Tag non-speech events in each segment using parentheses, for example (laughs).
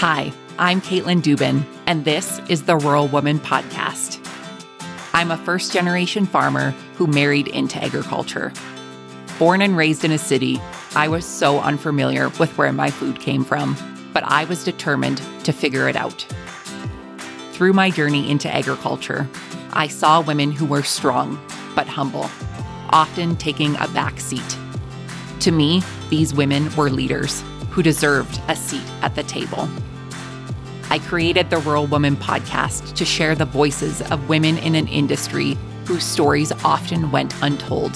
Hi, I'm Katelyn Duban, and this is the Rural Woman Podcast. I'm a first generation farmer who married into agriculture. Born and raised in a city, I was so unfamiliar with where my food came from, but I was determined to figure it out. Through my journey into agriculture, I saw women who were strong but humble, often taking a back seat. To me, these women were leaders who deserved a seat at the table. I created the Rural Woman podcast to share the voices of women in an industry whose stories often went untold.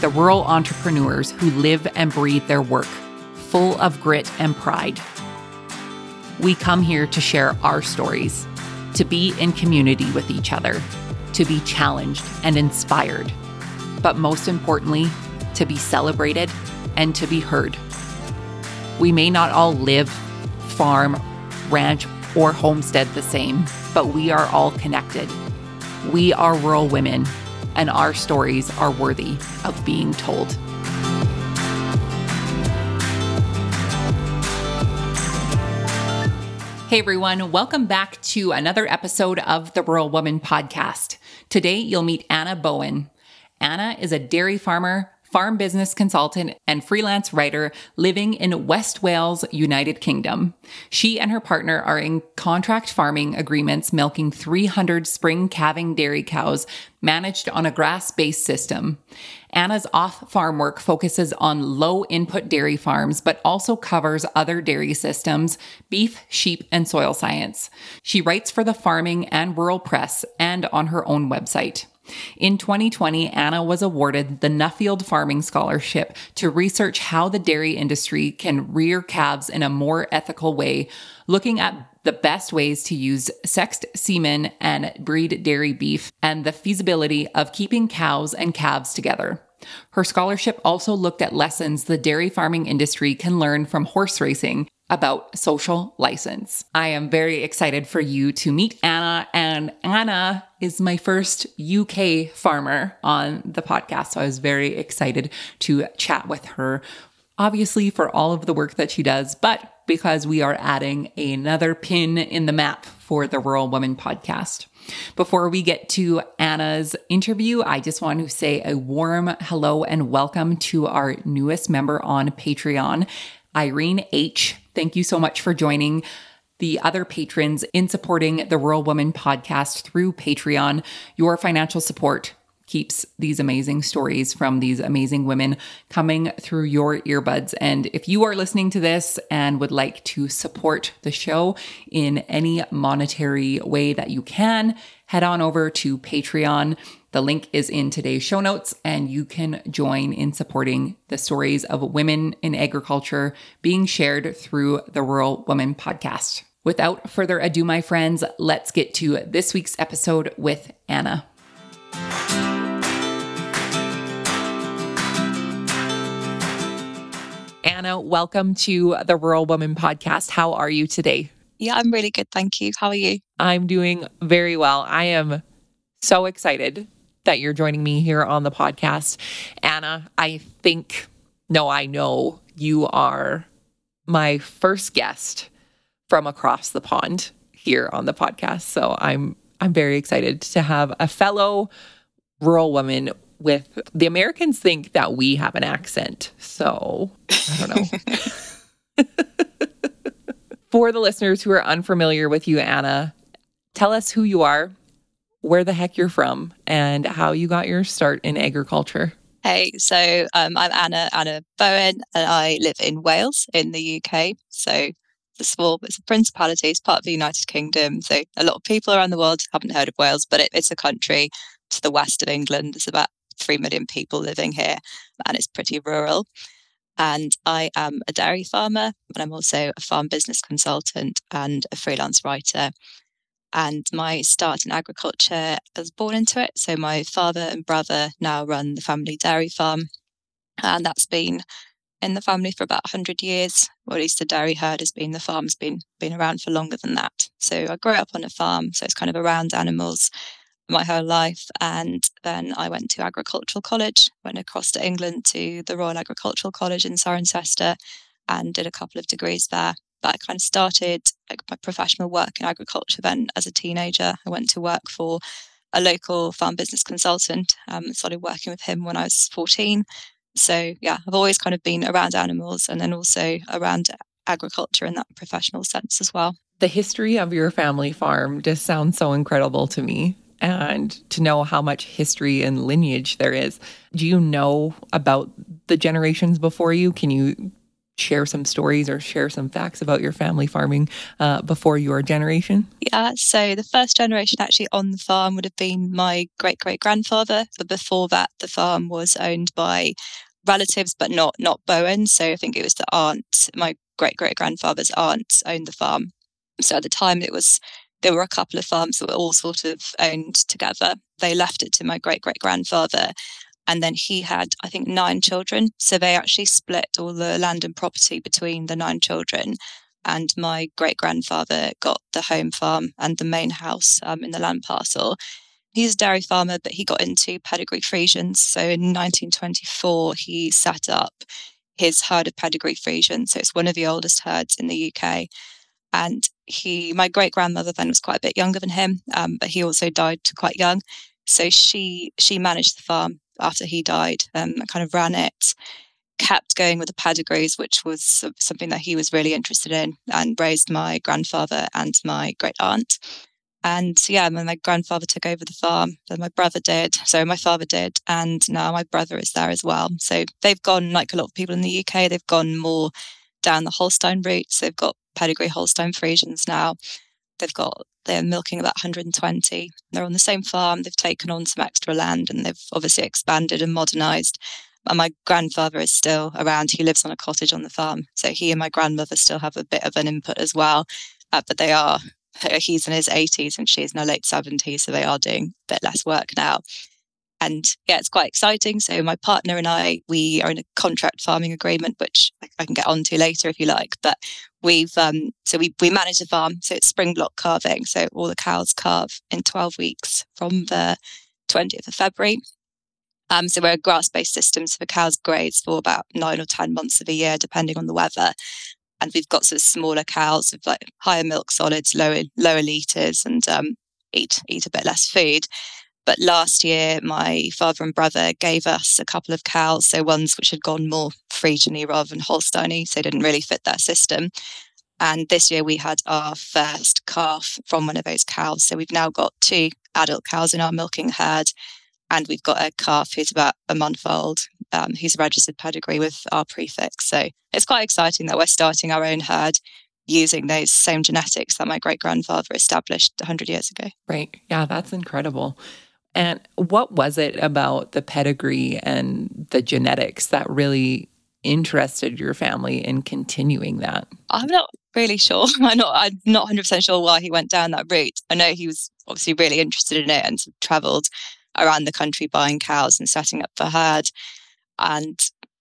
The rural entrepreneurs who live and breathe their work, full of grit and pride. We come here to share our stories, to be in community with each other, to be challenged and inspired, but most importantly, to be celebrated and to be heard. We may not all live, farm, ranch, or homestead the same, but we are all connected. We are rural women, and our stories are worthy of being told. Hey everyone, welcome back to another episode of the Rural Woman Podcast. Today you'll meet Anna Bowen. Anna is a dairy farmer, farm business consultant, and freelance writer living in West Wales, United Kingdom. She and her partner are in contract farming agreements milking 300 spring calving dairy cows managed on a grass based system. Anna's off farm work focuses on low input dairy farms, but also covers other dairy systems, beef, sheep, and soil science. She writes for the Farming and Rural Press and on her own website. In 2020, Anna was awarded the Nuffield Farming Scholarship to research how the dairy industry can rear calves in a more ethical way, looking at the best ways to use sexed semen and breed dairy beef and the feasibility of keeping cows and calves together. Her scholarship also looked at lessons the dairy farming industry can learn from horse racing about social license. I am very excited for you to meet Anna, and Anna is my first UK farmer on the podcast. So I was very excited to chat with her, obviously, for all of the work that she does, but because we are adding another pin in the map for the Rural Woman podcast. Before we get to Anna's interview, I just want to say a warm hello and welcome to our newest member on Patreon, Irene H. Thank you so much for joining the other patrons in supporting the Rural Woman podcast through Patreon. Your financial support keeps these amazing stories from these amazing women coming through your earbuds. And if you are listening to this and would like to support the show in any monetary way that you can, head on over to Patreon. The link is in today's show notes, and you can join in supporting the stories of women in agriculture being shared through the Rural Woman podcast. Without further ado, my friends, let's get to this week's episode with Anna. Anna, welcome to the Rural Woman podcast. How are you today? Yeah, I'm really good. Thank you. How are you? I'm doing very well. I am so excited that you're joining me here on the podcast. Anna, I think, no, I know you are my first guest from across the pond here on the podcast. So I'm I'm very excited to have a fellow rural woman with the Americans think that we have an accent. So I don't know. (laughs) (laughs) For the listeners who are unfamiliar with you, Anna, tell us who you are, where the heck you're from, and how you got your start in agriculture. Hey, so um, I'm Anna Anna Bowen, and I live in Wales in the UK. So it's a small, it's a principality, it's part of the United Kingdom. So a lot of people around the world haven't heard of Wales, but it, it's a country to the west of England. There's about 3 million people living here, and it's pretty rural. And I am a dairy farmer, and I'm also a farm business consultant and a freelance writer. And my start in agriculture, was born into it. So my father and brother now run the family dairy farm. And that's been in the family for about 100 years, or at least the dairy herd has been, the farm's been, been around for longer than that. So I grew up on a farm, so it's kind of around animals my whole life. And then I went to agricultural college, went across to England to the Royal Agricultural College in Cirencester and did a couple of degrees there. But I kind of started like my professional work in agriculture then as a teenager. I went to work for a local farm business consultant. Um, started working with him when I was 14. So yeah, I've always kind of been around animals and then also around agriculture in that professional sense as well. The history of your family farm just sounds so incredible to me. And to know how much history and lineage there is. Do you know about the generations before you? Can you share some stories or share some facts about your family farming uh, before your generation? Yeah, so the first generation actually on the farm would have been my great great grandfather. But before that, the farm was owned by relatives, but not not Bowen. So I think it was the aunt, my great great grandfather's aunt owned the farm. So at the time, it was there were a couple of farms that were all sort of owned together. They left it to my great great grandfather, and then he had I think nine children. So they actually split all the land and property between the nine children. And my great grandfather got the home farm and the main house um, in the land parcel. He's a dairy farmer, but he got into pedigree Friesians. So in 1924, he set up his herd of pedigree Friesians. So it's one of the oldest herds in the UK. And he, my great grandmother then was quite a bit younger than him, um, but he also died quite young. So she she managed the farm after he died um, and kind of ran it, kept going with the pedigrees, which was something that he was really interested in, and raised my grandfather and my great aunt. And yeah, my grandfather took over the farm, then my brother did. So my father did, and now my brother is there as well. So they've gone, like a lot of people in the UK, they've gone more down the Holstein route. So they've got pedigree Holstein Friesians now. They've got they're milking about 120. They're on the same farm. They've taken on some extra land and they've obviously expanded and modernized. And my grandfather is still around. He lives on a cottage on the farm. So he and my grandmother still have a bit of an input as well. Uh, but they are (laughs) he's in his 80s and she's in her late 70s, so they are doing a bit less work now. And yeah, it's quite exciting. So my partner and I, we are in a contract farming agreement, which I can get onto later if you like. But we've um, so we we manage the farm, so it's spring block calving. So all the cows calve in 12 weeks from the 20th of February. Um, so we're a grass-based system, so the cows graze for about nine or ten months of a year, depending on the weather and we've got sort of smaller cows with like higher milk solids, lower lower liters, and um, eat eat a bit less food. But last year, my father and brother gave us a couple of cows, so ones which had gone more Friesian rather than Holsteiny, so didn't really fit that system. And this year we had our first calf from one of those cows. So we've now got two adult cows in our milking herd, and we've got a calf who's about a month old um, who's registered pedigree with our prefix. So it's quite exciting that we're starting our own herd using those same genetics that my great grandfather established 100 years ago. Right. Yeah, that's incredible. And what was it about the pedigree and the genetics that really interested your family in continuing that? I'm not really sure. (laughs) I'm not I'm not 100% sure why he went down that route. I know he was obviously really interested in it and traveled around the country buying cows and setting up the herd. And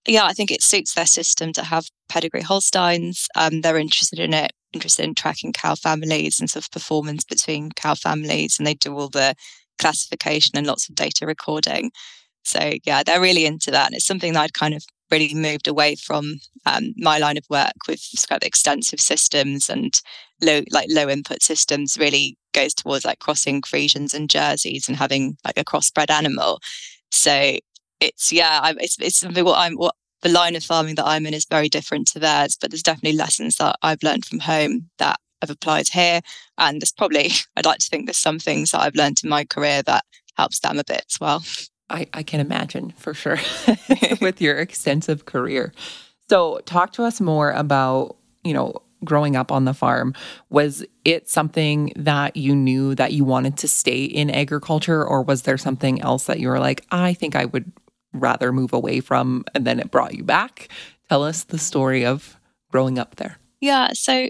yeah, I think it suits their system to have pedigree Holsteins. Um, they're interested in it, interested in tracking cow families and sort of performance between cow families, and they do all the classification and lots of data recording. So yeah, they're really into that. And it's something that I'd kind of really moved away from um, my line of work with kind of extensive systems and low like low input systems really goes towards like crossing Friesians and Jerseys and having like a crossbred animal. So it's yeah, I, it's it's something what I'm what the line of farming that I'm in is very different to theirs, but there's definitely lessons that I've learned from home that I've applied here, and there's probably (laughs) I'd like to think there's some things that I've learned in my career that helps them a bit as well. I, I can imagine for sure (laughs) (laughs) with your extensive career. So, talk to us more about, you know, growing up on the farm. Was it something that you knew that you wanted to stay in agriculture, or was there something else that you were like, I think I would rather move away from, and then it brought you back? Tell us the story of growing up there. Yeah. So,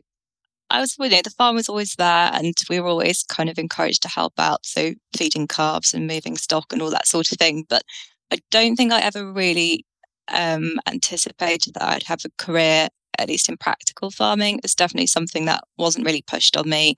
I was, you know, the farm was always there and we were always kind of encouraged to help out. So feeding calves and moving stock and all that sort of thing. But I don't think I ever really um, anticipated that I'd have a career, at least in practical farming. It's definitely something that wasn't really pushed on me.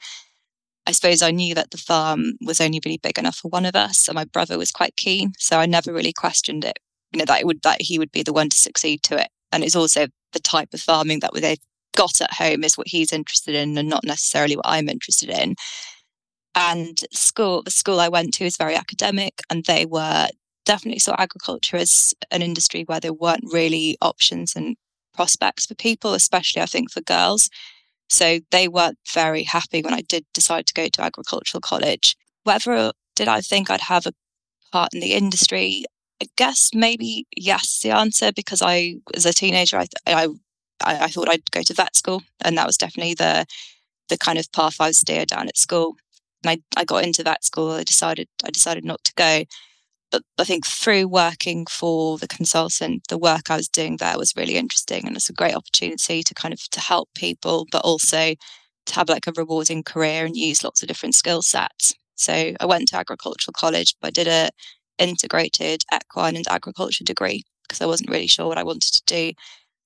I suppose I knew that the farm was only really big enough for one of us, and my brother was quite keen, so I never really questioned it. You know that it would that he would be the one to succeed to it, and it's also the type of farming that they got at home is what he's interested in and not necessarily what I'm interested in. And school, the school I went to is very academic, and they were definitely saw agriculture as an industry where there weren't really options and prospects for people, especially I think for girls. So they weren't very happy when I did decide to go to agricultural college. Whether did I think I'd have a part in the industry? I guess maybe yes, the answer because I, as a teenager, I, I, I thought I'd go to vet school, and that was definitely the the kind of path I was steered down at school. And I, I got into vet school. I decided I decided not to go, but I think through working for the consultant, the work I was doing there was really interesting, and it's a great opportunity to kind of to help people, but also to have like a rewarding career and use lots of different skill sets. So I went to agricultural college, but I did a integrated equine and agriculture degree because I wasn't really sure what I wanted to do.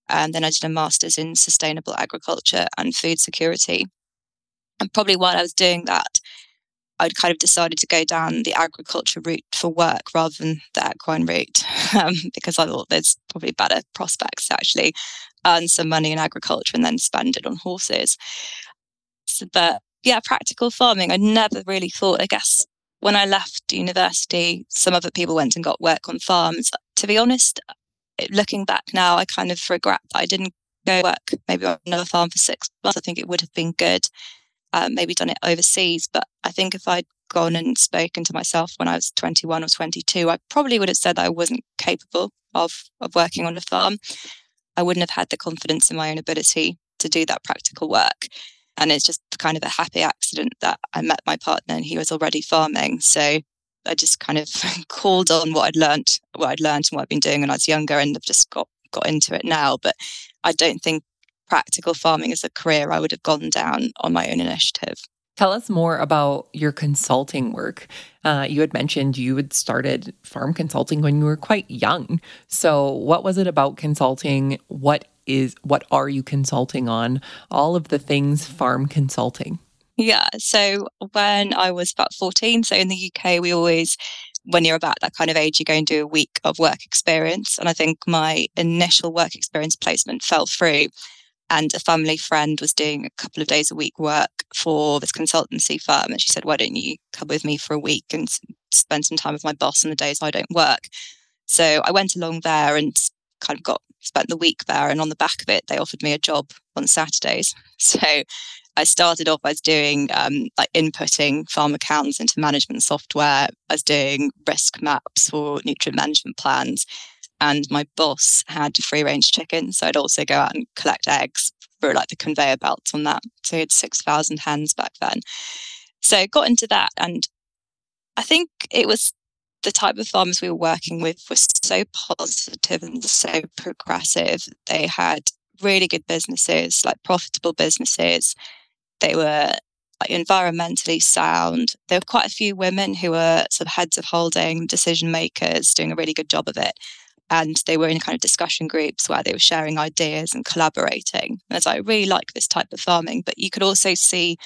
And then I did a master's in sustainable agriculture and food security. And probably while I was doing that, I'd kind of decided to go down the agriculture route for work rather than the equine route (laughs) um, because I thought there's probably better prospects to actually earn some money in agriculture and then spend it on horses. So, but yeah, practical farming, I never really thought, I guess, when I left university, some other people went and got work on farms. To be honest, looking back now, I kind of regret that I didn't go work maybe on another farm for six months. I think it would have been good um, maybe done it overseas. But I think if I'd gone and spoken to myself when I was 21 or 22, I probably would have said that I wasn't capable of, of working on a farm. I wouldn't have had the confidence in my own ability to do that practical work. And it's just kind of a happy accident that I met my partner and he was already farming. So I just kind of (laughs) called on what I'd learned, what I'd learned and what I'd been doing when I was younger and I've just got, got into it now. But I don't think practical farming as a career, I would have gone down on my own initiative. Tell us more about your consulting work. Uh, you had mentioned you had started farm consulting when you were quite young. So, what was it about consulting? What is what are you consulting on? All of the things farm consulting. Yeah. So when I was about 14, so in the UK, we always, when you're about that kind of age, you go and do a week of work experience. And I think my initial work experience placement fell through and a family friend was doing a couple of days a week work for this consultancy firm and she said why don't you come with me for a week and spend some time with my boss on the days i don't work so i went along there and kind of got spent the week there and on the back of it they offered me a job on saturdays (laughs) so I started off as doing um, like inputting farm accounts into management software. I was doing risk maps for nutrient management plans and my boss had free range chickens. So I'd also go out and collect eggs for like the conveyor belts on that. So he had 6,000 hens back then. So I got into that. And I think it was the type of farmers we were working with were so positive and so progressive. They had really good businesses, like profitable businesses. They were like environmentally sound. There were quite a few women who were sort of heads of holding, decision makers, doing a really good job of it and they were in kind of discussion groups where they were sharing ideas and collaborating. And as I really like this type of farming, but you could also see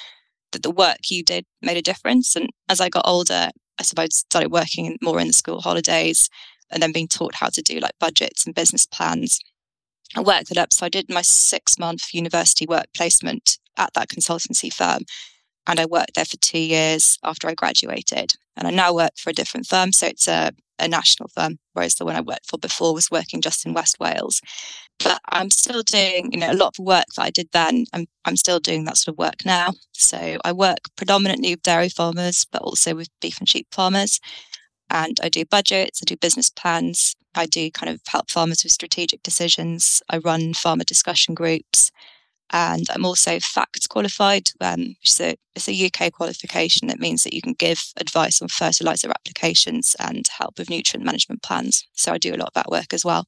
that the work you did made a difference. And as I got older, I suppose started working more in the school holidays and then being taught how to do like budgets and business plans. I worked it up. So I did my six month university work placement at that consultancy firm. And I worked there for two years after I graduated. And I now work for a different firm. So it's a a national firm, whereas the one I worked for before was working just in West Wales. But I'm still doing, you know, a lot of work that I did then. I'm I'm still doing that sort of work now. So I work predominantly with dairy farmers, but also with beef and sheep farmers. And I do budgets, I do business plans, I do kind of help farmers with strategic decisions. I run farmer discussion groups. And I'm also FACTS qualified, um, so it's a UK qualification. It means that you can give advice on fertilizer applications and help with nutrient management plans. So I do a lot of that work as well.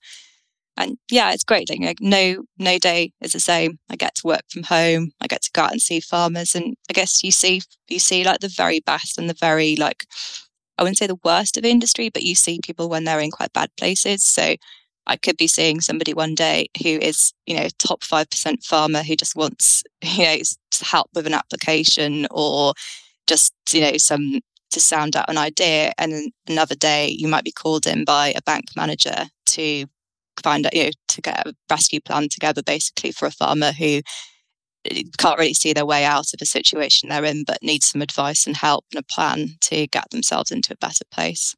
And yeah, it's great. Like, no, no day is the same. I get to work from home. I get to go out and see farmers, and I guess you see you see like the very best and the very like I wouldn't say the worst of industry, but you see people when they're in quite bad places. So I could be seeing somebody one day who is, you know, top 5% farmer who just wants, (laughs) you know, help with an application or just, you know, some to sound out an idea. And then another day you might be called in by a bank manager to find out, you know, to get a rescue plan together basically for a farmer who can't really see their way out of a situation they're in, but need some advice and help and a plan to get themselves into a better place.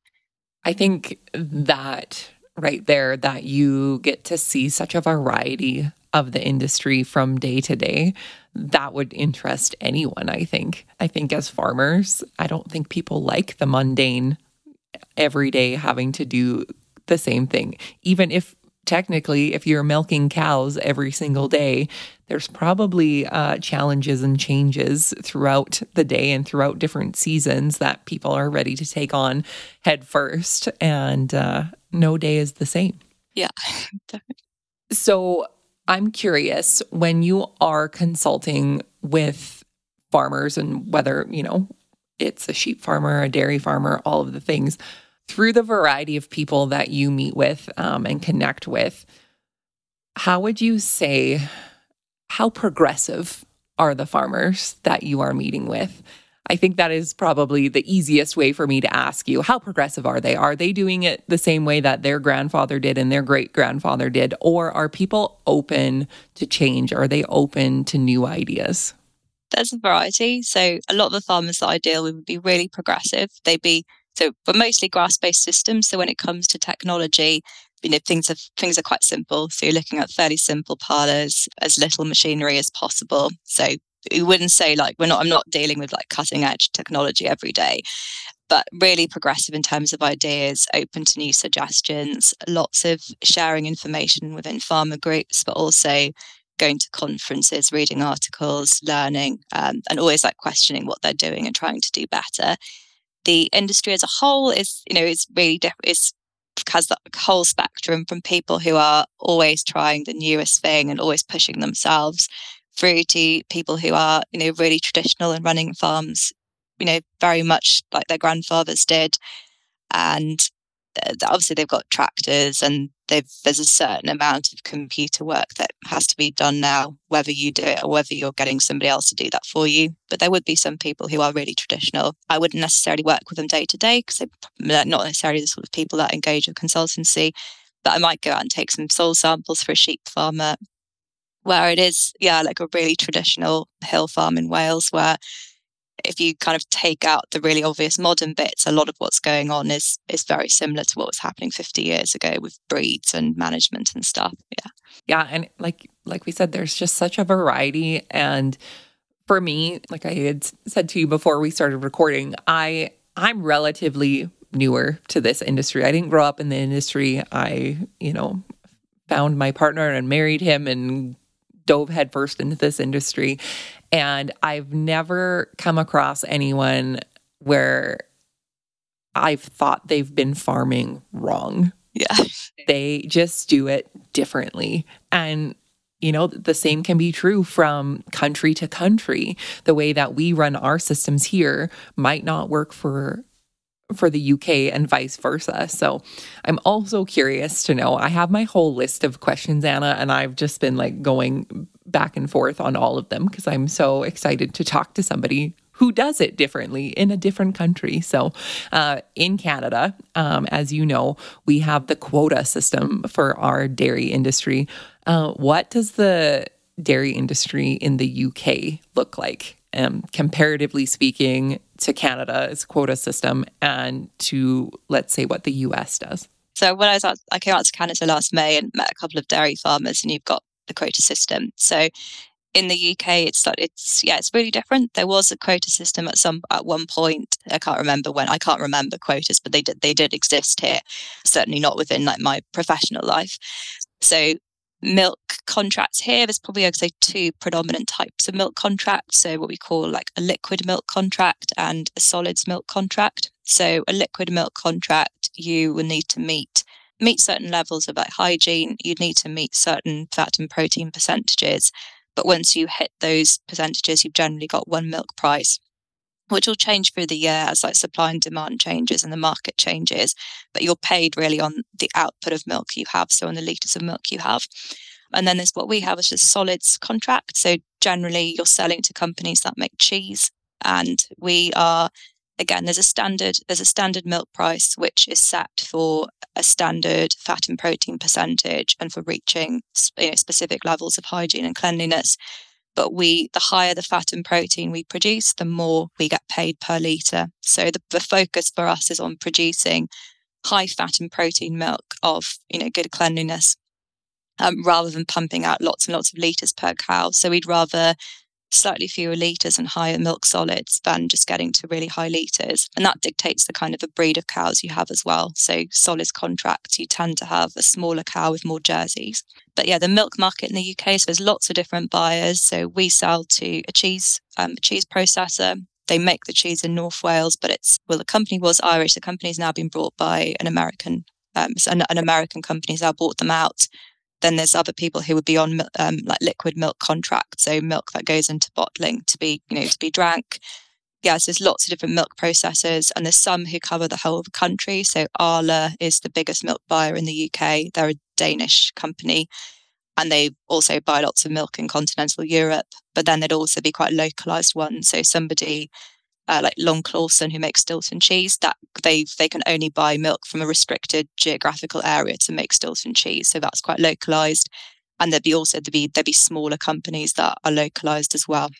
I think that right there, that you get to see such a variety of the industry from day to day, that would interest anyone, I think. I think as farmers, I don't think people like the mundane every day having to do the same thing. Even if technically, if you're milking cows every single day, there's probably uh, challenges and changes throughout the day and throughout different seasons that people are ready to take on head first. And uh, no day is the same. Yeah, (laughs) So I'm curious when you are consulting with farmers and whether, you know, it's a sheep farmer, a dairy farmer, all of the things, through the variety of people that you meet with um, and connect with, how would you say, how progressive are the farmers that you are meeting with? I think that is probably the easiest way for me to ask you how progressive are they? Are they doing it the same way that their grandfather did and their great grandfather did? Or are people open to change? Are they open to new ideas? There's a variety. So, a lot of the farmers that I deal with would be really progressive. They'd be so we're mostly grass-based systems. So when it comes to technology, you know, things are things are quite simple. So you're looking at fairly simple parlors, as little machinery as possible. So you wouldn't say like we're not i'm not dealing with like cutting edge technology every day but really progressive in terms of ideas open to new suggestions lots of sharing information within farmer groups but also going to conferences reading articles learning um, and always like questioning what they're doing and trying to do better the industry as a whole is you know is really is has that whole spectrum from people who are always trying the newest thing and always pushing themselves through to people who are, you know, really traditional and running farms, you know, very much like their grandfathers did. And uh, obviously they've got tractors and there's a certain amount of computer work that has to be done now, whether you do it or whether you're getting somebody else to do that for you. But there would be some people who are really traditional. I wouldn't necessarily work with them day to day because they're not necessarily the sort of people that engage with consultancy. But I might go out and take some soil samples for a sheep farmer where it is, yeah, like a really traditional hill farm in Wales, where if you kind of take out the really obvious modern bits, a lot of what's going on is is very similar to what was happening 50 years ago with breeds and management and stuff. Yeah. Yeah. And like like we said, there's just such a variety. And for me, like I had said to you before we started recording, I I'm relatively newer to this industry. I didn't grow up in the industry. I, you know, found my partner and married him and dove headfirst into this industry. And I've never come across anyone where I've thought they've been farming wrong. Yeah. (laughs) They just do it differently. And you know, the same can be true from country to country. The way that we run our systems here might not work for for the UK and vice versa. So I'm also curious to know. I have my whole list of questions, Anna, and I've just been like going back and forth on all of them because I'm so excited to talk to somebody who does it differently in a different country. So, uh, in Canada, um, as you know, we have the quota system for our dairy industry. Uh, what does the dairy industry in the UK look like? Um, comparatively speaking, to Canada's quota system and to, let's say, what the US does? So when I was out, I came out to Canada last May and met a couple of dairy farmers, and you've got the quota system. So in the UK, it's like it's yeah, it's really different. There was a quota system at some at one point. I can't remember when. I can't remember quotas, but they did they did exist here. Certainly not within like my professional life. So milk contracts here, there's probably, I'd say, two predominant types of milk contracts. So, what we call like a liquid milk contract and a solids milk contract. So, a liquid milk contract, you will need to meet meet certain levels of like hygiene. You'd need to meet certain fat and protein percentages. But once you hit those percentages, you've generally got one milk price which will change through the year as like supply and demand changes and the market changes. But you're paid really on the output of milk you have, so on the litres of milk you have. And then there's what we have, which is solids contract. So generally, you're selling to companies that make cheese, and we are again, there's a standard there's a standard milk price which is set for a standard fat and protein percentage and for reaching you know, specific levels of hygiene and cleanliness. But we, the higher the fat and protein we produce, the more we get paid per litre. So the, the focus for us is on producing high fat and protein milk of you know good cleanliness um, rather than pumping out lots and lots of litres per cow. So we'd rather slightly fewer litres and higher milk solids than just getting to really high litres. And that dictates the kind of the breed of cows you have as well. So solids contracts, you tend to have a smaller cow with more jerseys. But yeah, the milk market in the UK, so there's lots of different buyers. So we sell to a cheese, um, a cheese processor. They make the cheese in North Wales, but it's, well, the company was Irish. The company's now been bought by an American, um, an, an American company now bought them out then there's other people who would be on um, like liquid milk contracts, so milk that goes into bottling to be, you know, to be drank. Yes, there's lots of different milk processors, and there's some who cover the whole of the country. So Arla is the biggest milk buyer in the UK. They're a Danish company, and they also buy lots of milk in continental Europe. But then there'd also be quite localized ones. So somebody uh, like Long Clawson, who makes Stilton cheese, that they they can only buy milk from a restricted geographical area to make Stilton cheese. So that's quite localized. And there'd be also there'd be there'd be smaller companies that are localized as well.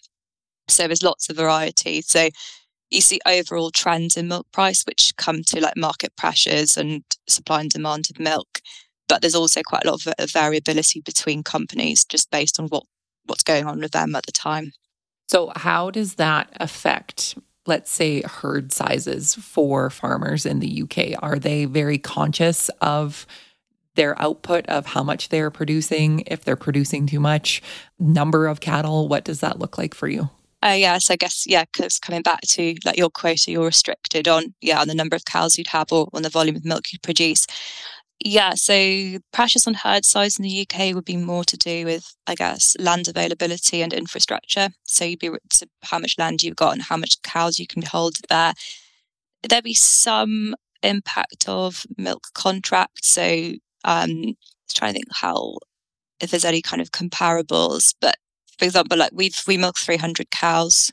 So there's lots of variety. So you see overall trends in milk price, which come to like market pressures and supply and demand of milk. But there's also quite a lot of variability between companies just based on what what's going on with them at the time. So how does that affect let's say, herd sizes for farmers in the UK? Are they very conscious of their output of how much they're producing, if they're producing too much, number of cattle? What does that look like for you? Uh, yes, I guess yeah. Because coming back to like your quota, you're restricted on yeah on the number of cows you'd have or on the volume of milk you'd produce. Yeah, so pressures on herd size in the UK would be more to do with, I guess, land availability and infrastructure. So you'd be to how much land you've got and how much cows you can hold there. There'd be some impact of milk contracts. So um, trying to think how if there's any kind of comparables. But for example, like we've we milk 300 cows.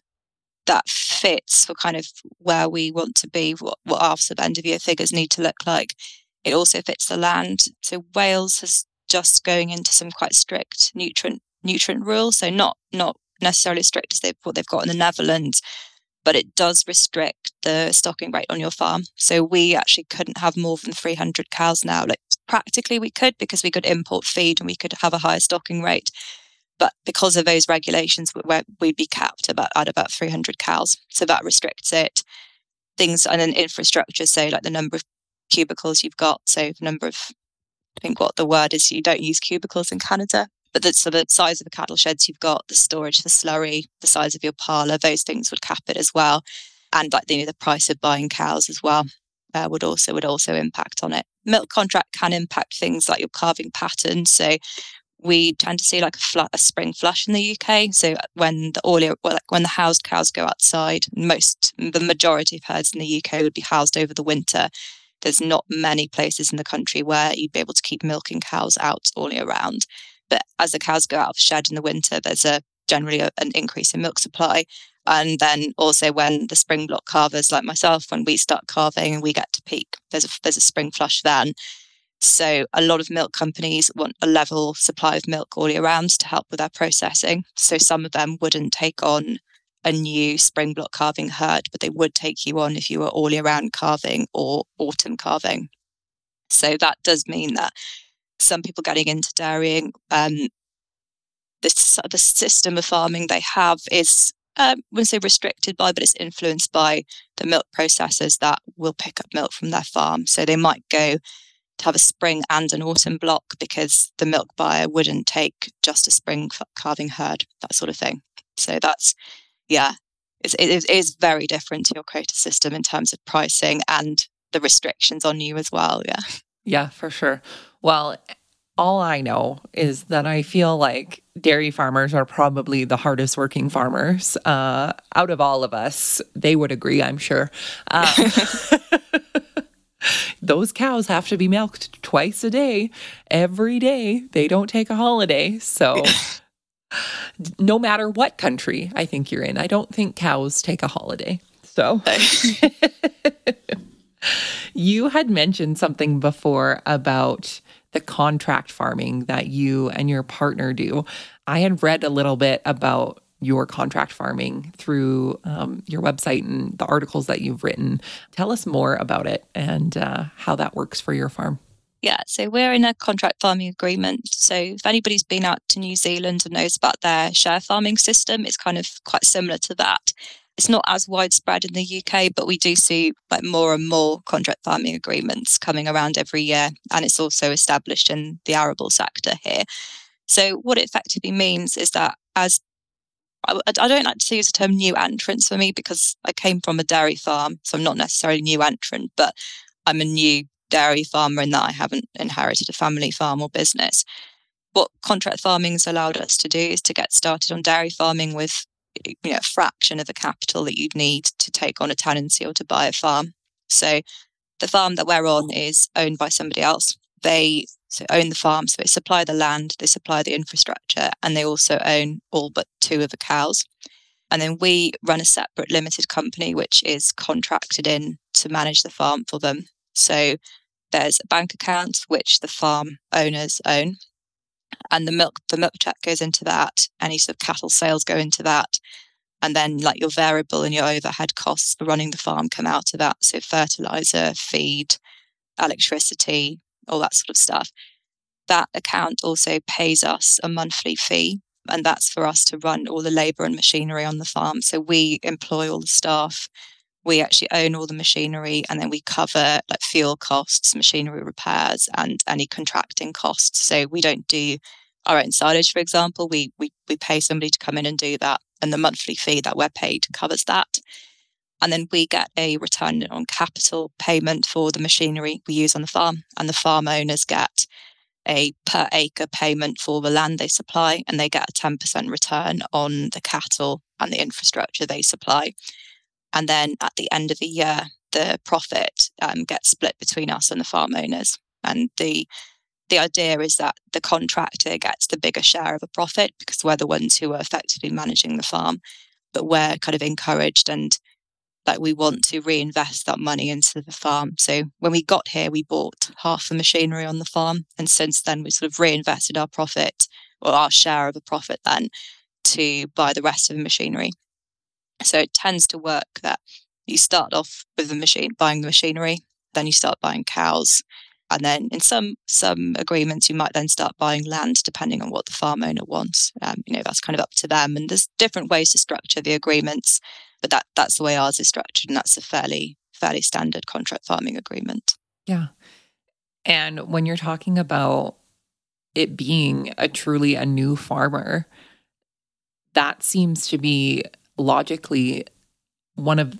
That fits for kind of where we want to be, what, what our of end of year figures need to look like it also fits the land. So Wales is just going into some quite strict nutrient nutrient rules. So not not necessarily as strict as they've what they've got in the Netherlands, but it does restrict the stocking rate on your farm. So we actually couldn't have more than 300 cows now. Like practically we could because we could import feed and we could have a higher stocking rate. But because of those regulations, we'd be capped about at about 300 cows. So that restricts it. Things and then infrastructure, so like the number of cubicles you've got. So the number of, I think what the word is, you don't use cubicles in Canada, but the, so the size of the cattle sheds you've got, the storage, the slurry, the size of your parlour, those things would cap it as well. And like know, the price of buying cows as well uh, would also would also impact on it. Milk contract can impact things like your calving pattern. So we tend to see like a, fl- a spring flush in the UK. So when the oily, well, like when the housed cows go outside, most the majority of herds in the UK would be housed over the winter there's not many places in the country where you'd be able to keep milking cows out all year round. But as the cows go out of shed in the winter, there's a generally a, an increase in milk supply. And then also when the spring block calvers like myself, when we start calving and we get to peak, there's a there's a spring flush then. So a lot of milk companies want a level supply of milk all year round to help with their processing. So some of them wouldn't take on a new spring block calving herd, but they would take you on if you were all year round calving or autumn calving. So that does mean that some people getting into dairying, um, this the system of farming they have is um, I wouldn't say restricted by, but it's influenced by the milk processors that will pick up milk from their farm. So they might go to have a spring and an autumn block because the milk buyer wouldn't take just a spring calving herd, that sort of thing. So that's yeah, it's, it is very different to your quota system in terms of pricing and the restrictions on you as well. Yeah. Yeah, for sure. Well, all I know is that I feel like dairy farmers are probably the hardest working farmers uh, out of all of us. They would agree, I'm sure. Uh, (laughs) those cows have to be milked twice a day, every day. They don't take a holiday. So (laughs) no matter what country I think you're in. I don't think cows take a holiday. So (laughs) you had mentioned something before about the contract farming that you and your partner do. I had read a little bit about your contract farming through um, your website and the articles that you've written. Tell us more about it and uh, how that works for your farm. Yeah, so we're in a contract farming agreement. So if anybody's been out to New Zealand and knows about their share farming system, it's kind of quite similar to that. It's not as widespread in the UK, but we do see like more and more contract farming agreements coming around every year, and it's also established in the arable sector here. So what it effectively means is that as I, don't like to use the term new entrants for me because I came from a dairy farm, so I'm not necessarily new entrant, but I'm a new dairy farmer in that I haven't inherited a family farm or business. What contract farming has allowed us to do is to get started on dairy farming with you know, a fraction of the capital that you'd need to take on a tenancy or to buy a farm. So the farm that we're on mm. is owned by somebody else. They so own the farm, so they supply the land, they supply the infrastructure, and they also own all but two of the cows. And then we run a separate limited company which is contracted in to manage the farm for them. So there's a bank account which the farm owners own, and the milk the milk check goes into that. Any sort of cattle sales go into that, and then like your variable and your overhead costs for running the farm come out of that. So fertilizer, feed, electricity, all that sort of stuff. That account also pays us a monthly fee, and that's for us to run all the labour and machinery on the farm. So we employ all the staff we actually own all the machinery and then we cover like fuel costs, machinery repairs, and any contracting costs. So we don't do our own silage, for example. We we we pay somebody to come in and do that, and the monthly fee that we're paid covers that. And then we get a return on capital payment for the machinery we use on the farm, and the farm owners get a per acre payment for the land they supply, and they get a 10% return on the cattle and the infrastructure they supply. And then at the end of the year, the profit um, gets split between us and the farm owners. And the the idea is that the contractor gets the bigger share of a profit because we're the ones who are effectively managing the farm. But we're kind of encouraged and like we want to reinvest that money into the farm. So when we got here, we bought half the machinery on the farm. And since then, we sort of reinvested our profit or our share of the profit then to buy the rest of the machinery. So it tends to work that you start off with the machine, buying the machinery, then you start buying cows. And then in some some agreements, you might then start buying land depending on what the farm owner wants. Um, you know, that's kind of up to them. And there's different ways to structure the agreements, but that that's the way ours is structured, and that's a fairly fairly standard contract farming agreement. Yeah. And when you're talking about it being a truly a new farmer, that seems to be logically one of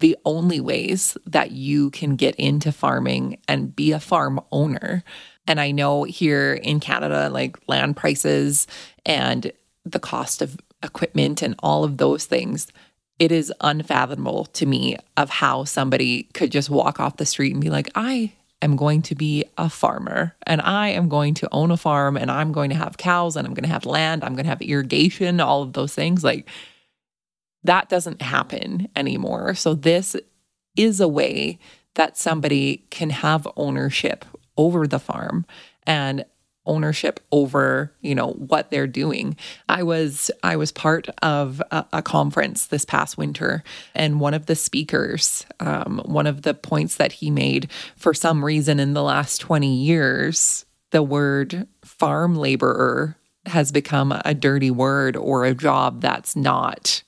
the only ways that you can get into farming and be a farm owner. And I know here in Canada, like land prices and the cost of equipment and all of those things, it is unfathomable to me of how somebody could just walk off the street and be like, I am going to be a farmer and I am going to own a farm and I'm going to have cows and I'm going to have land, I'm going to have irrigation, all of those things. Like, that doesn't happen anymore. So, this is a way that somebody can have ownership over the farm and ownership over you know what they're doing i was i was part of a, a conference this past winter and one of the speakers um, one of the points that he made for some reason in the last 20 years the word farm laborer has become a dirty word or a job that's not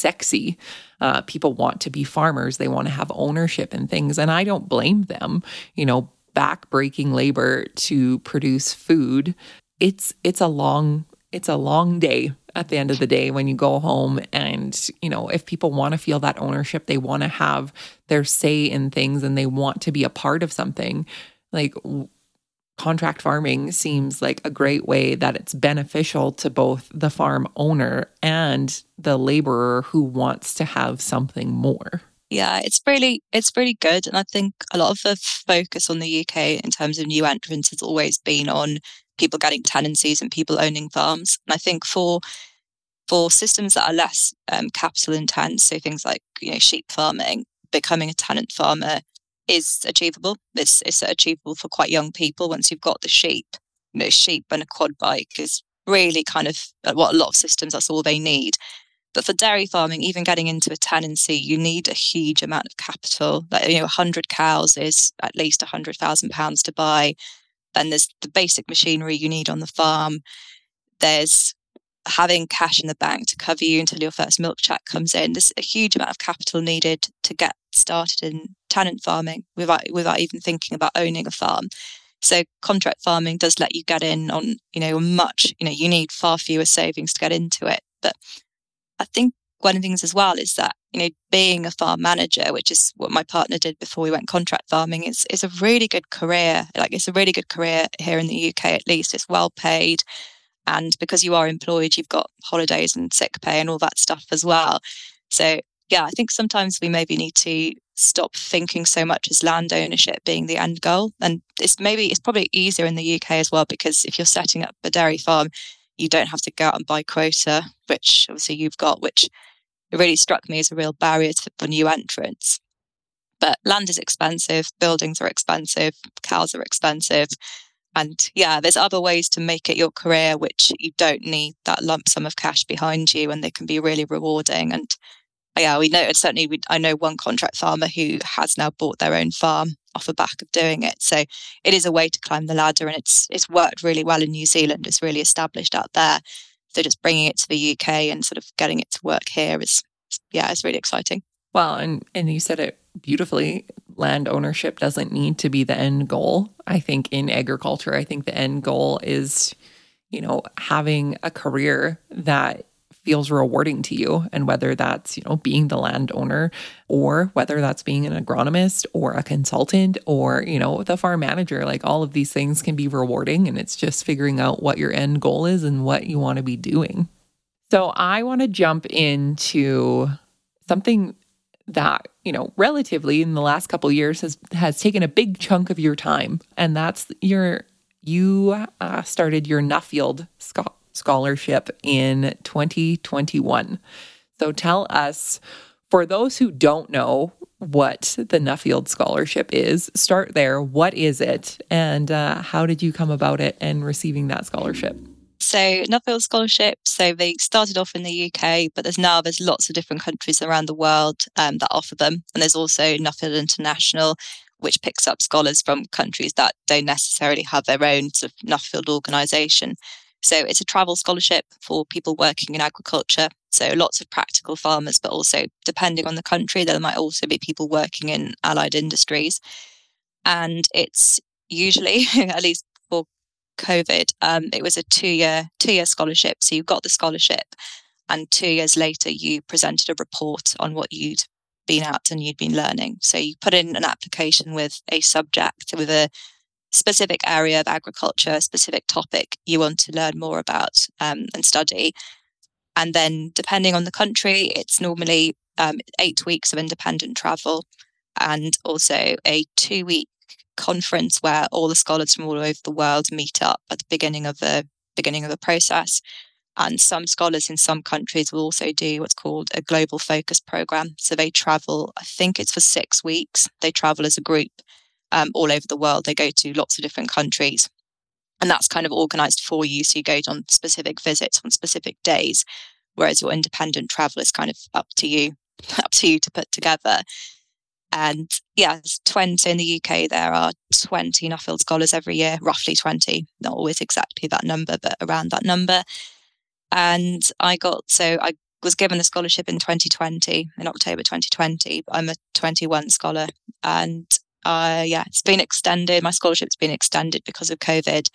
sexy. Uh, people want to be farmers, they want to have ownership in things. And I don't blame them, you know, back-breaking labor to produce food. It's it's a long it's a long day at the end of the day when you go home and you know if people want to feel that ownership they want to have their say in things and they want to be a part of something like contract farming seems like a great way that it's beneficial to both the farm owner and the laborer who wants to have something more. Yeah, it's really it's really good, and I think a lot of the focus on the UK in terms of new entrants has always been on people getting tenancies and people owning farms. And I think for For systems that are less um, capital intense, so things like you know sheep farming, becoming a tenant farmer is achievable. It's, it's achievable for quite young people once you've got the sheep. You know, sheep and a quad bike is really kind of uh, what a lot of systems, that's all they need. But for dairy farming, even getting into a tenancy, you need a huge amount of capital. Like, you know, 100 cows is at least £100,000 to buy. Then there's the basic machinery you need on the farm. There's having cash in the bank to cover you until your first milk check comes in. There's a huge amount of capital needed to get started in tenant farming without without even thinking about owning a farm. So contract farming does let you get in on, you know, much, you know, you need far fewer savings to get into it. But I think one of the things as well is that, you know, being a farm manager, which is what my partner did before we went contract farming, is is a really good career. Like it's a really good career here in the UK at least. It's well paid. And because you are employed, you've got holidays and sick pay and all that stuff as well. So yeah, I think sometimes we maybe need to stop thinking so much as land ownership being the end goal. And it's maybe it's probably easier in the UK as well because if you're setting up a dairy farm, you don't have to go out and buy quota, which obviously you've got, which really struck me as a real barrier to, for new entrants. But land is expensive, buildings are expensive, cows are expensive. And yeah, there's other ways to make it your career, which you don't need that lump sum of cash behind you, and they can be really rewarding. And yeah, we know certainly we, I know one contract farmer who has now bought their own farm off the back of doing it. So it is a way to climb the ladder, and it's it's worked really well in New Zealand. It's really established out there. So just bringing it to the UK and sort of getting it to work here is yeah, it's really exciting. Well, and and you said it beautifully. Land ownership doesn't need to be the end goal. I think in agriculture, I think the end goal is, you know, having a career that feels rewarding to you and whether that's you know being the landowner or whether that's being an agronomist or a consultant or you know the farm manager like all of these things can be rewarding and it's just figuring out what your end goal is and what you want to be doing. So i want to jump into something that you know relatively in the last couple years has has taken a big chunk of your time and that's your you uh, started your nuffield Scott scholarship in 2021. So tell us, for those who don't know what the Nuffield Scholarship is, start there. What is it, and uh, how did you come about it and receiving that scholarship? So Nuffield Scholarship. So they started off in the UK, but there's now there's lots of different countries around the world um, that offer them, and there's also Nuffield International, which picks up scholars from countries that don't necessarily have their own sort of Nuffield organisation. So it's a travel scholarship for people working in agriculture. So lots of practical farmers, but also depending on the country, there might also be people working in allied industries. And it's usually, (laughs) at least for COVID, um, it was a two-year two-year scholarship. So you got the scholarship, and two years later you presented a report on what you'd been at and you'd been learning. So you put in an application with a subject with a specific area of agriculture, a specific topic you want to learn more about um, and study. And then, depending on the country, it's normally um, eight weeks of independent travel and also a two week conference where all the scholars from all over the world meet up at the beginning of the beginning of the process. And some scholars in some countries will also do what's called a global focus program. So they travel, I think it's for six weeks. They travel as a group um, all over the world. They go to lots of different countries. And that's kind of organized for you. So you go on specific visits on specific days, whereas your independent travel is kind of up to you, (laughs) up to you to put together. And yeah, 20 in the UK, there are 20 Nuffield scholars every year, roughly 20, not always exactly that number, but around that number. And I got, so I was given the scholarship in 2020, in October 2020. I'm a 21 scholar and uh, yeah, it's been extended. My scholarship's been extended because of COVID.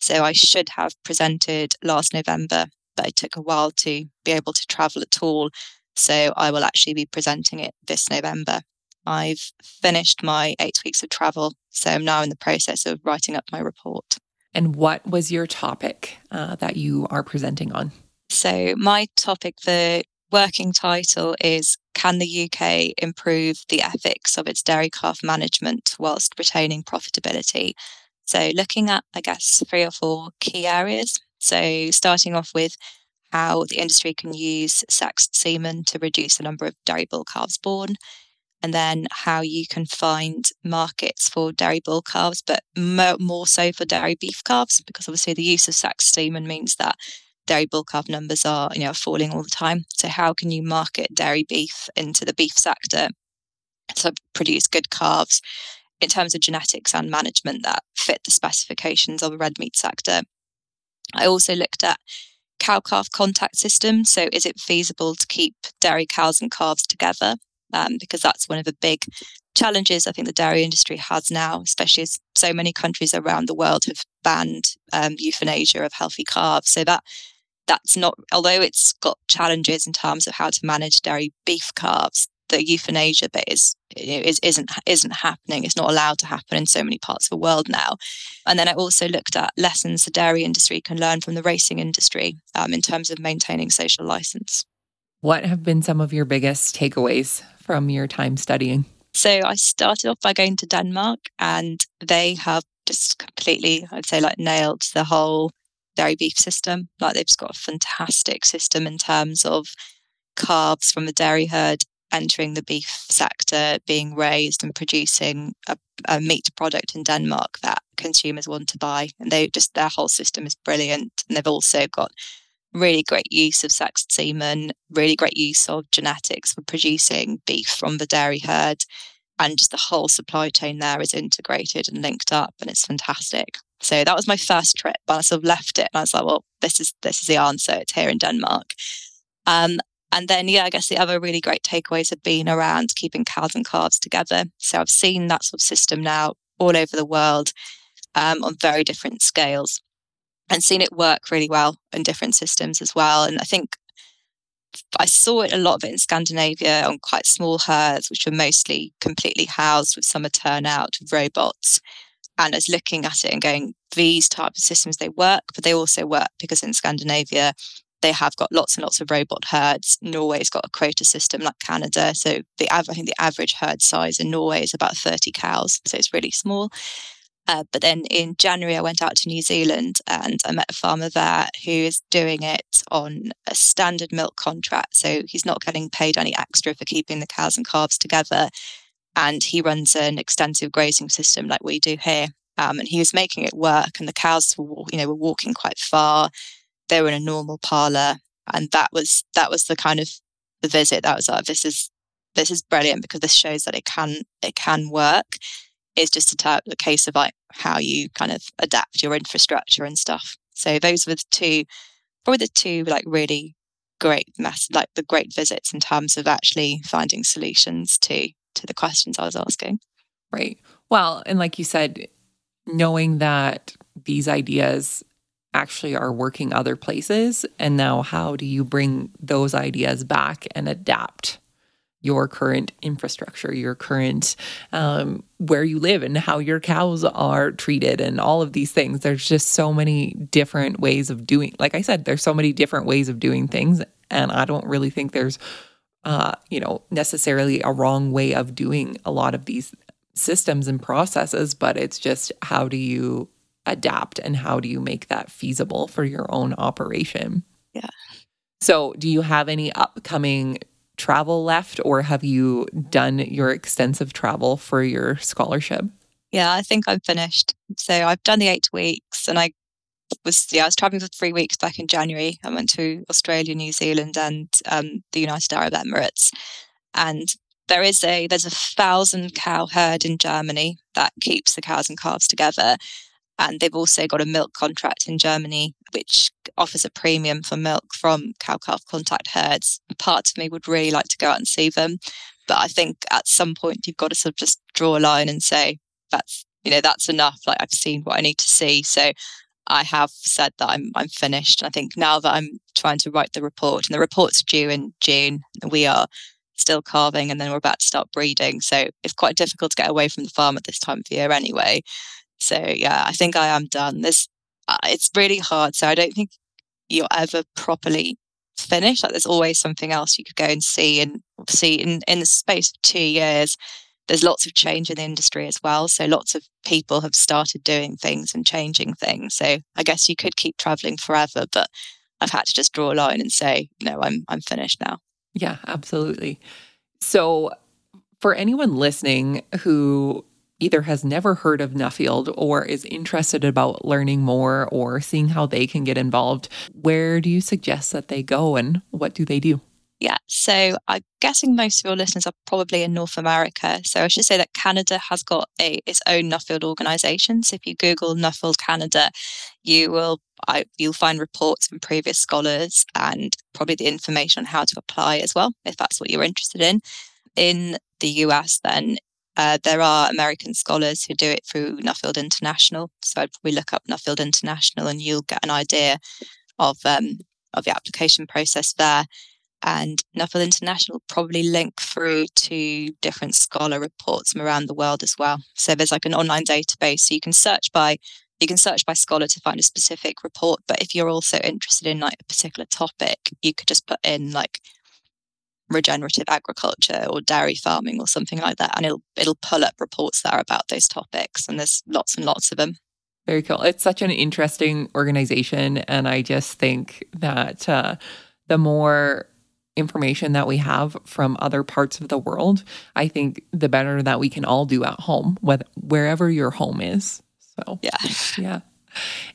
So I should have presented last November, but it took a while to be able to travel at all. So I will actually be presenting it this November. I've finished my eight weeks of travel. So I'm now in the process of writing up my report. And what was your topic uh, that you are presenting on? So, my topic, the working title is Can the UK improve the ethics of its dairy calf management whilst retaining profitability? So, looking at, I guess, three or four key areas. So, starting off with how the industry can use sexed semen to reduce the number of dairy bull calves born, and then how you can find markets for dairy bull calves, but more, so for dairy beef calves, because obviously the use of sexed semen means that dairy bull calf numbers are you know falling all the time. So how can you market dairy beef into the beef sector to produce good calves in terms of genetics and management that fit the specifications of a red meat sector? I also looked at cow calf contact system. So, is it feasible to keep dairy cows and calves together? Um, because that's one of the big challenges I think the dairy industry has now, especially as so many countries around the world have banned um, euthanasia of healthy calves. So that that's not, although it's got challenges in terms of how to manage dairy beef calves, the euthanasia bit is, is isn't isn't happening. It's not allowed to happen in so many parts of the world now. And then I also looked at lessons the dairy industry can learn from the racing industry um, in terms of maintaining social license. What have been some of your biggest takeaways from your time studying? So I started off by going to Denmark, and they have just completely, I'd say, like nailed the whole dairy beef system. Like they've got a fantastic system in terms of calves from the dairy herd entering the beef sector, being raised and producing a, a, meat product in Denmark that consumers want to buy. And they just their whole system is brilliant. And they've also got really great use of sexed semen, really great use of genetics for producing beef from the dairy herd. And just the whole supply chain there is integrated and linked up and it's fantastic. So that was my first trip. But I sort of left it and I was like, well, this is this is the answer. It's here in Denmark. Um, and then, yeah, I guess the other really great takeaways have been around keeping cows and calves together. So I've seen that sort of system now all over the world um, on very different scales and seen it work really well in different systems as well. And I think I saw it a lot of it in Scandinavia on quite small herds, which were mostly completely housed with summer turnout robots. And I was looking at it and going, these types of systems, they work, but they also work because in Scandinavia, they have got lots and lots of robot herds. Norway's got a quota system like Canada. So the I think the average herd size in Norway is about 30 cows. So it's really small. Uh, but then in January, I went out to New Zealand and I met a farmer there who is doing it on a standard milk contract. So he's not getting paid any extra for keeping the cows and calves together. And he runs an extensive grazing system like we do here. Um, and he was making it work, and the cows were, you know, were walking quite far they were in a normal parlor and that was that was the kind of the visit that was like this is this is brilliant because this shows that it can it can work it's just a case of like how you kind of adapt your infrastructure and stuff so those were the two probably the two like really great mess like the great visits in terms of actually finding solutions to to the questions i was asking right well and like you said knowing that these ideas actually are working other places. And now, how do you bring those ideas back and adapt your current infrastructure, your current um, where you live, and how your cows are treated, and all of these things? There's just so many different ways of doing. Like I said, there's so many different ways of doing things, and I don't really think there's, uh, you know, necessarily a wrong way of doing a lot of these systems and processes, but it's just how do you adapt and how do you make that feasible for your own operation? Yeah. So, do you have any upcoming travel left or have you done your extensive travel for your scholarship? Yeah, I think I'm finished. So, I've done the 8 weeks and I was yeah, I was traveling for 3 weeks back in January. I went to Australia, New Zealand and um, the United Arab Emirates. And there is a there's a thousand cow herd in Germany that keeps the cows and calves together and they've also got a milk contract in Germany, which offers a premium for milk from cow calf contact herds. Part of me would really like to go out and see them. But I think at some point you've got to sort of just draw a line and say, that's, you know, that's enough. Like I've seen what I need to see. So I have said that I'm I'm finished. I think now that I'm trying to write the report, and the report's due in June, we are still calving and then we're about to start breeding. So it's quite difficult to get away from the farm at this time of year anyway. So yeah, I think I am done. This uh, it's really hard. So I don't think you're ever properly finished. Like there's always something else you could go and see. And see in in the space of two years, there's lots of change in the industry as well. So lots of people have started doing things and changing things. So I guess you could keep traveling forever, but I've had to just draw a line and say, no, I'm I'm finished now. Yeah, absolutely. So for anyone listening who either has never heard of Nuffield or is interested about learning more or seeing how they can get involved, where do you suggest that they go and what do they do? Yeah, so I'm guessing most of your listeners are probably in North America. So I should say that Canada has got a its own Nuffield organisation. So if you Google Nuffield Canada, you will I, you'll find reports from previous scholars and probably the information on how to apply as well, if that's what you're interested in. In the US, then uh, there are American scholars who do it through Nuffield International. So I'd probably look up Nuffield International and you'll get an idea of um, of the application process there. And Nuffield International probably link through to different scholar reports from around the world as well. So there's like an online database. So you can search by you can search by scholar to find a specific report. But if you're also interested in like a particular topic, you could just put in like regenerative agriculture or dairy farming or something like that and it'll it'll pull up reports that are about those topics and there's lots and lots of them very cool it's such an interesting organization and i just think that uh, the more information that we have from other parts of the world i think the better that we can all do at home whether, wherever your home is so yeah (laughs) yeah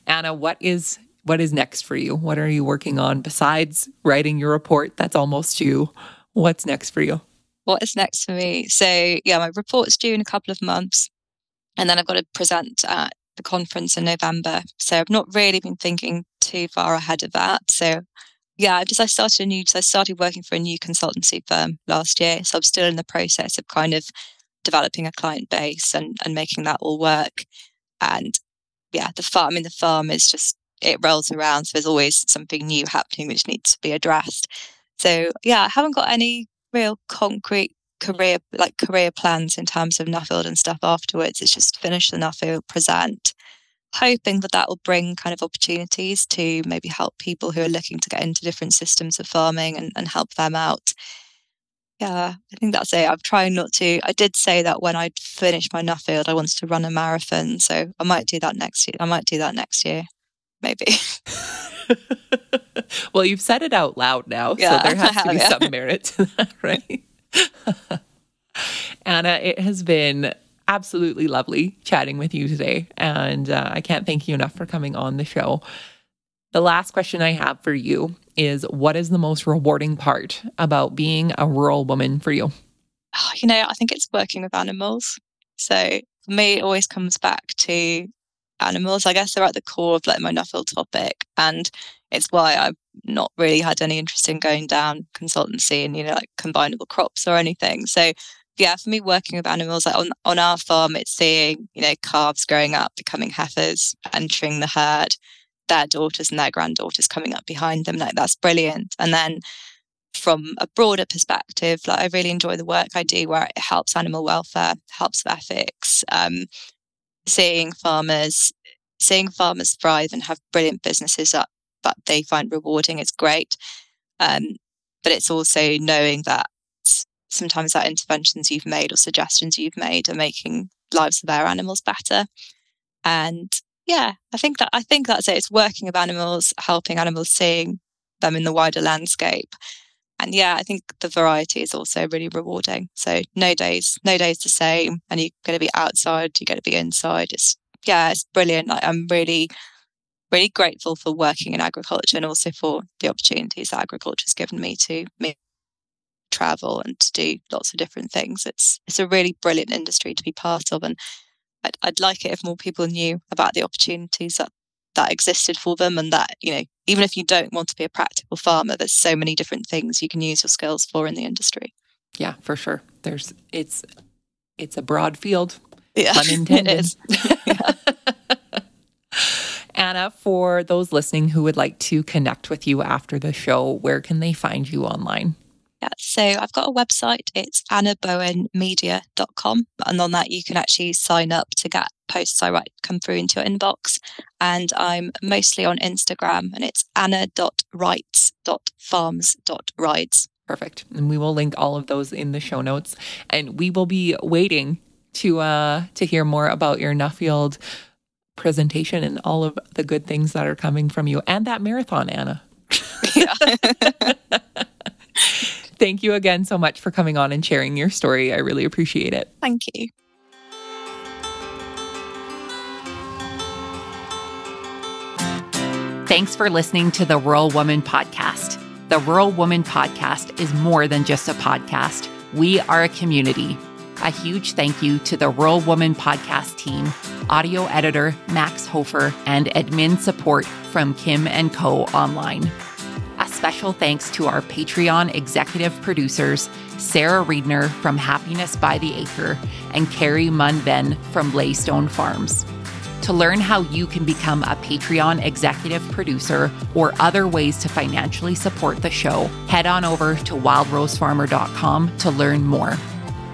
anna what is what is next for you what are you working on besides writing your report that's almost due What's next for you? What is next for me? So, yeah, my report's due in a couple of months. And then I've got to present at the conference in November. So I've not really been thinking too far ahead of that. So, yeah, I just I started a new, I started working for a new consultancy firm last year. So I'm still in the process of kind of developing a client base and, and making that all work. And yeah, the farm, I mean, the farm is just, it rolls around. So there's always something new happening which needs to be addressed. So yeah, I haven't got any real concrete career like career plans in terms of Nuffield and stuff afterwards. It's just finish the Nuffield present, hoping that that will bring kind of opportunities to maybe help people who are looking to get into different systems of farming and, and help them out. Yeah, I think that's it. I'm trying not to. I did say that when I'd finished my Nuffield, I wanted to run a marathon. So I might do that next year. I might do that next year, maybe. (laughs) well, you've said it out loud now, yeah, so there has to (laughs) be yeah. some merit to that, right? (laughs) Anna, it has been absolutely lovely chatting with you today. And uh, I can't thank you enough for coming on the show. The last question I have for you is What is the most rewarding part about being a rural woman for you? Oh, you know, I think it's working with animals. So for me, it always comes back to animals. I guess they're at the core of like my Nuffield topic. And it's why I've not really had any interest in going down consultancy and, you know, like combinable crops or anything. So yeah, for me working with animals, like on, on our farm, it's seeing, you know, calves growing up, becoming heifers, entering the herd, their daughters and their granddaughters coming up behind them. Like that's brilliant. And then from a broader perspective, like I really enjoy the work I do where it helps animal welfare, helps with ethics, um, seeing farmers seeing farmers thrive and have brilliant businesses that that they find rewarding is great. Um, but it's also knowing that sometimes that interventions you've made or suggestions you've made are making lives of our animals better. And yeah, I think that I think that's it. It's working with animals, helping animals, seeing them in the wider landscape. And yeah, I think the variety is also really rewarding. So no days, no days the same. And you're going to be outside, you're going to be inside. It's yeah, it's brilliant. Like, I'm really, really grateful for working in agriculture and also for the opportunities that agriculture has given me to me travel and to do lots of different things. It's it's a really brilliant industry to be part of, and I'd, I'd like it if more people knew about the opportunities that that existed for them and that you know even if you don't want to be a practical farmer there's so many different things you can use your skills for in the industry yeah for sure there's it's it's a broad field yeah unintended (laughs) (laughs) (laughs) Anna, for those listening who would like to connect with you after the show, where can they find you online? Yeah, so I've got a website. It's annabowenmedia.com. And on that, you can actually sign up to get posts I write come through into your inbox. And I'm mostly on Instagram and it's anna.writes.farms.rides. Perfect. And we will link all of those in the show notes. And we will be waiting to uh to hear more about your Nuffield presentation and all of the good things that are coming from you and that marathon, Anna. (laughs) (laughs) Thank you again so much for coming on and sharing your story. I really appreciate it. Thank you. Thanks for listening to the Rural Woman Podcast. The Rural Woman Podcast is more than just a podcast, we are a community. A huge thank you to the Rural Woman Podcast team, audio editor Max Hofer, and admin support from Kim and Co. Online. Special thanks to our Patreon executive producers, Sarah Reedner from Happiness by the Acre and Carrie Munven from Laystone Farms. To learn how you can become a Patreon executive producer or other ways to financially support the show, head on over to wildrosefarmer.com to learn more.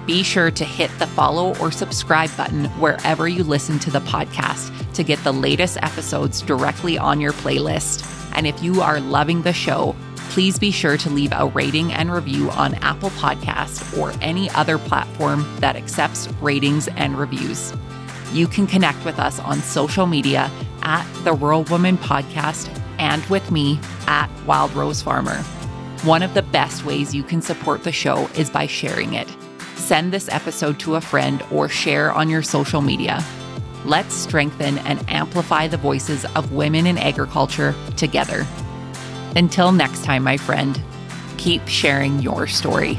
Be sure to hit the follow or subscribe button wherever you listen to the podcast to get the latest episodes directly on your playlist. And if you are loving the show, please be sure to leave a rating and review on Apple Podcasts or any other platform that accepts ratings and reviews. You can connect with us on social media at the Rural Woman Podcast and with me at Wild Rose Farmer. One of the best ways you can support the show is by sharing it. Send this episode to a friend or share on your social media. Let's strengthen and amplify the voices of women in agriculture together. Until next time, my friend, keep sharing your story.